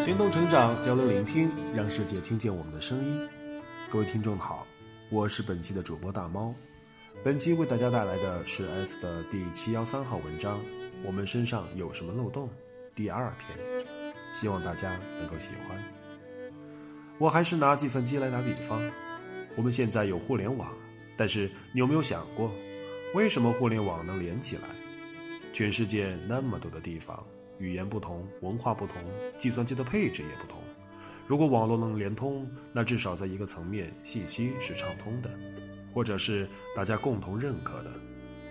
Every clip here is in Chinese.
行动成长，交流聆听，让世界听见我们的声音。各位听众好，我是本期的主播大猫。本期为大家带来的是 S 的第七幺三号文章。我们身上有什么漏洞？第二篇，希望大家能够喜欢。我还是拿计算机来打比方。我们现在有互联网，但是你有没有想过，为什么互联网能连起来？全世界那么多的地方，语言不同，文化不同，计算机的配置也不同。如果网络能连通，那至少在一个层面，信息是畅通的，或者是大家共同认可的。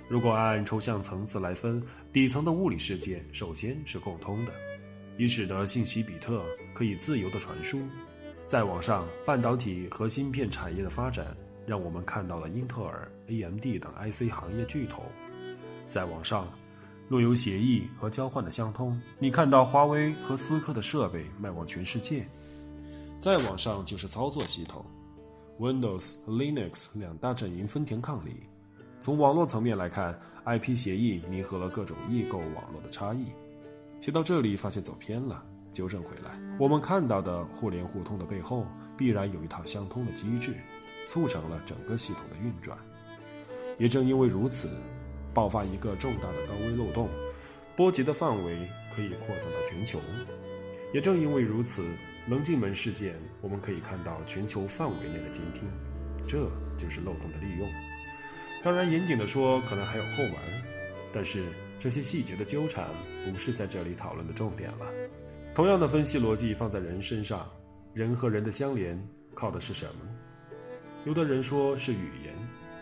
如果按抽象层次来分，底层的物理世界首先是共通的，以使得信息比特可以自由的传输。再往上，半导体和芯片产业的发展，让我们看到了英特尔、AMD 等 IC 行业巨头。再往上，若有协议和交换的相通，你看到华为和思科的设备卖往全世界。再往上就是操作系统，Windows Linux 两大阵营分庭抗礼。从网络层面来看，IP 协议弥合了各种异构网络的差异。写到这里，发现走偏了，纠正回来。我们看到的互联互通的背后，必然有一套相通的机制，促成了整个系统的运转。也正因为如此，爆发一个重大的高危漏洞，波及的范围可以扩散到全球。也正因为如此，棱镜门事件我们可以看到全球范围内的监听，这就是漏洞的利用。当然，严谨的说，可能还有后门，但是这些细节的纠缠不是在这里讨论的重点了。同样的分析逻辑放在人身上，人和人的相连靠的是什么？有的人说是语言，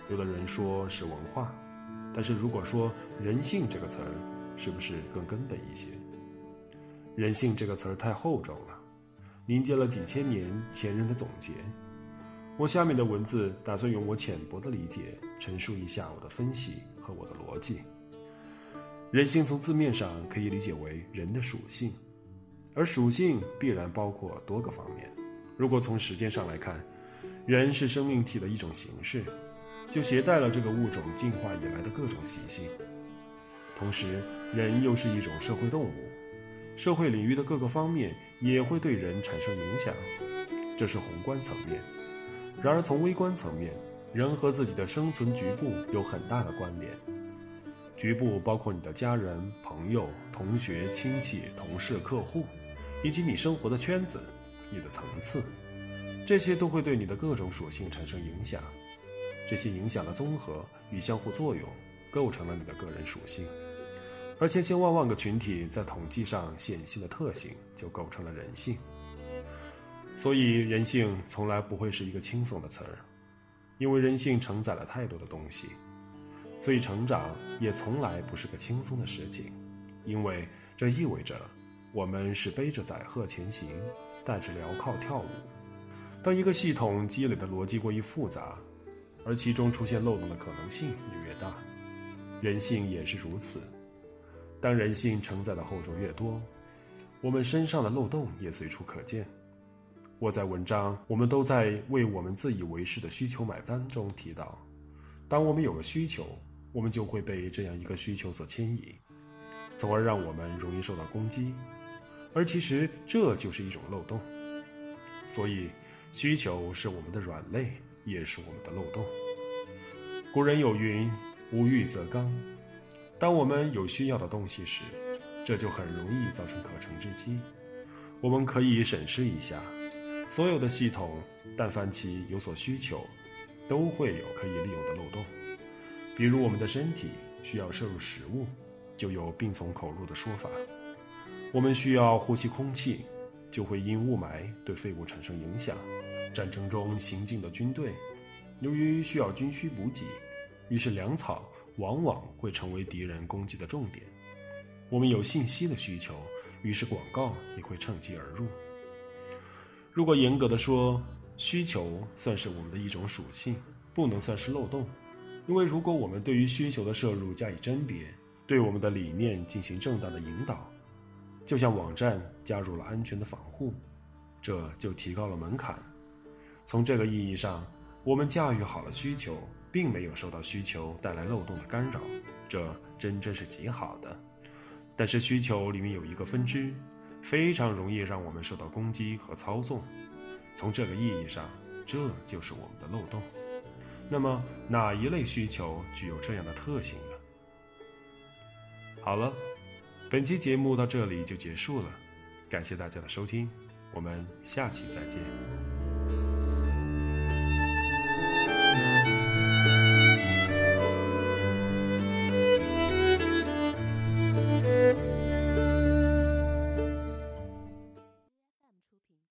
有的人说是文化，但是如果说人性这个词儿，是不是更根本一些？人性这个词儿太厚重了，凝结了几千年前人的总结。我下面的文字打算用我浅薄的理解陈述一下我的分析和我的逻辑。人性从字面上可以理解为人的属性，而属性必然包括多个方面。如果从时间上来看，人是生命体的一种形式，就携带了这个物种进化以来的各种习性。同时，人又是一种社会动物，社会领域的各个方面也会对人产生影响，这是宏观层面。然而，从微观层面，人和自己的生存局部有很大的关联。局部包括你的家人、朋友、同学、亲戚、同事、客户，以及你生活的圈子、你的层次，这些都会对你的各种属性产生影响。这些影响的综合与相互作用，构成了你的个人属性。而千千万万个群体在统计上显现的特性，就构成了人性。所以，人性从来不会是一个轻松的词儿，因为人性承载了太多的东西。所以，成长也从来不是个轻松的事情，因为这意味着我们是背着载荷前行，带着镣铐跳舞。当一个系统积累的逻辑过于复杂，而其中出现漏洞的可能性也越大，人性也是如此。当人性承载的厚重越多，我们身上的漏洞也随处可见。我在文章《我们都在为我们自以为是的需求买单》中提到，当我们有个需求，我们就会被这样一个需求所牵引，从而让我们容易受到攻击，而其实这就是一种漏洞。所以，需求是我们的软肋，也是我们的漏洞。古人有云：“无欲则刚。”当我们有需要的东西时，这就很容易造成可乘之机。我们可以审视一下。所有的系统，但凡其有所需求，都会有可以利用的漏洞。比如我们的身体需要摄入食物，就有病从口入的说法；我们需要呼吸空气，就会因雾霾对肺部产生影响。战争中行进的军队，由于需要军需补给，于是粮草往往会成为敌人攻击的重点。我们有信息的需求，于是广告也会趁机而入。如果严格的说，需求算是我们的一种属性，不能算是漏洞，因为如果我们对于需求的摄入加以甄别，对我们的理念进行正当的引导，就像网站加入了安全的防护，这就提高了门槛。从这个意义上，我们驾驭好了需求，并没有受到需求带来漏洞的干扰，这真真是极好的。但是需求里面有一个分支，非常容易让我们受到攻击和操纵。从这个意义上，这就是我们的漏洞。那么，哪一类需求具有这样的特性呢？好了，本期节目到这里就结束了，感谢大家的收听，我们下期再见。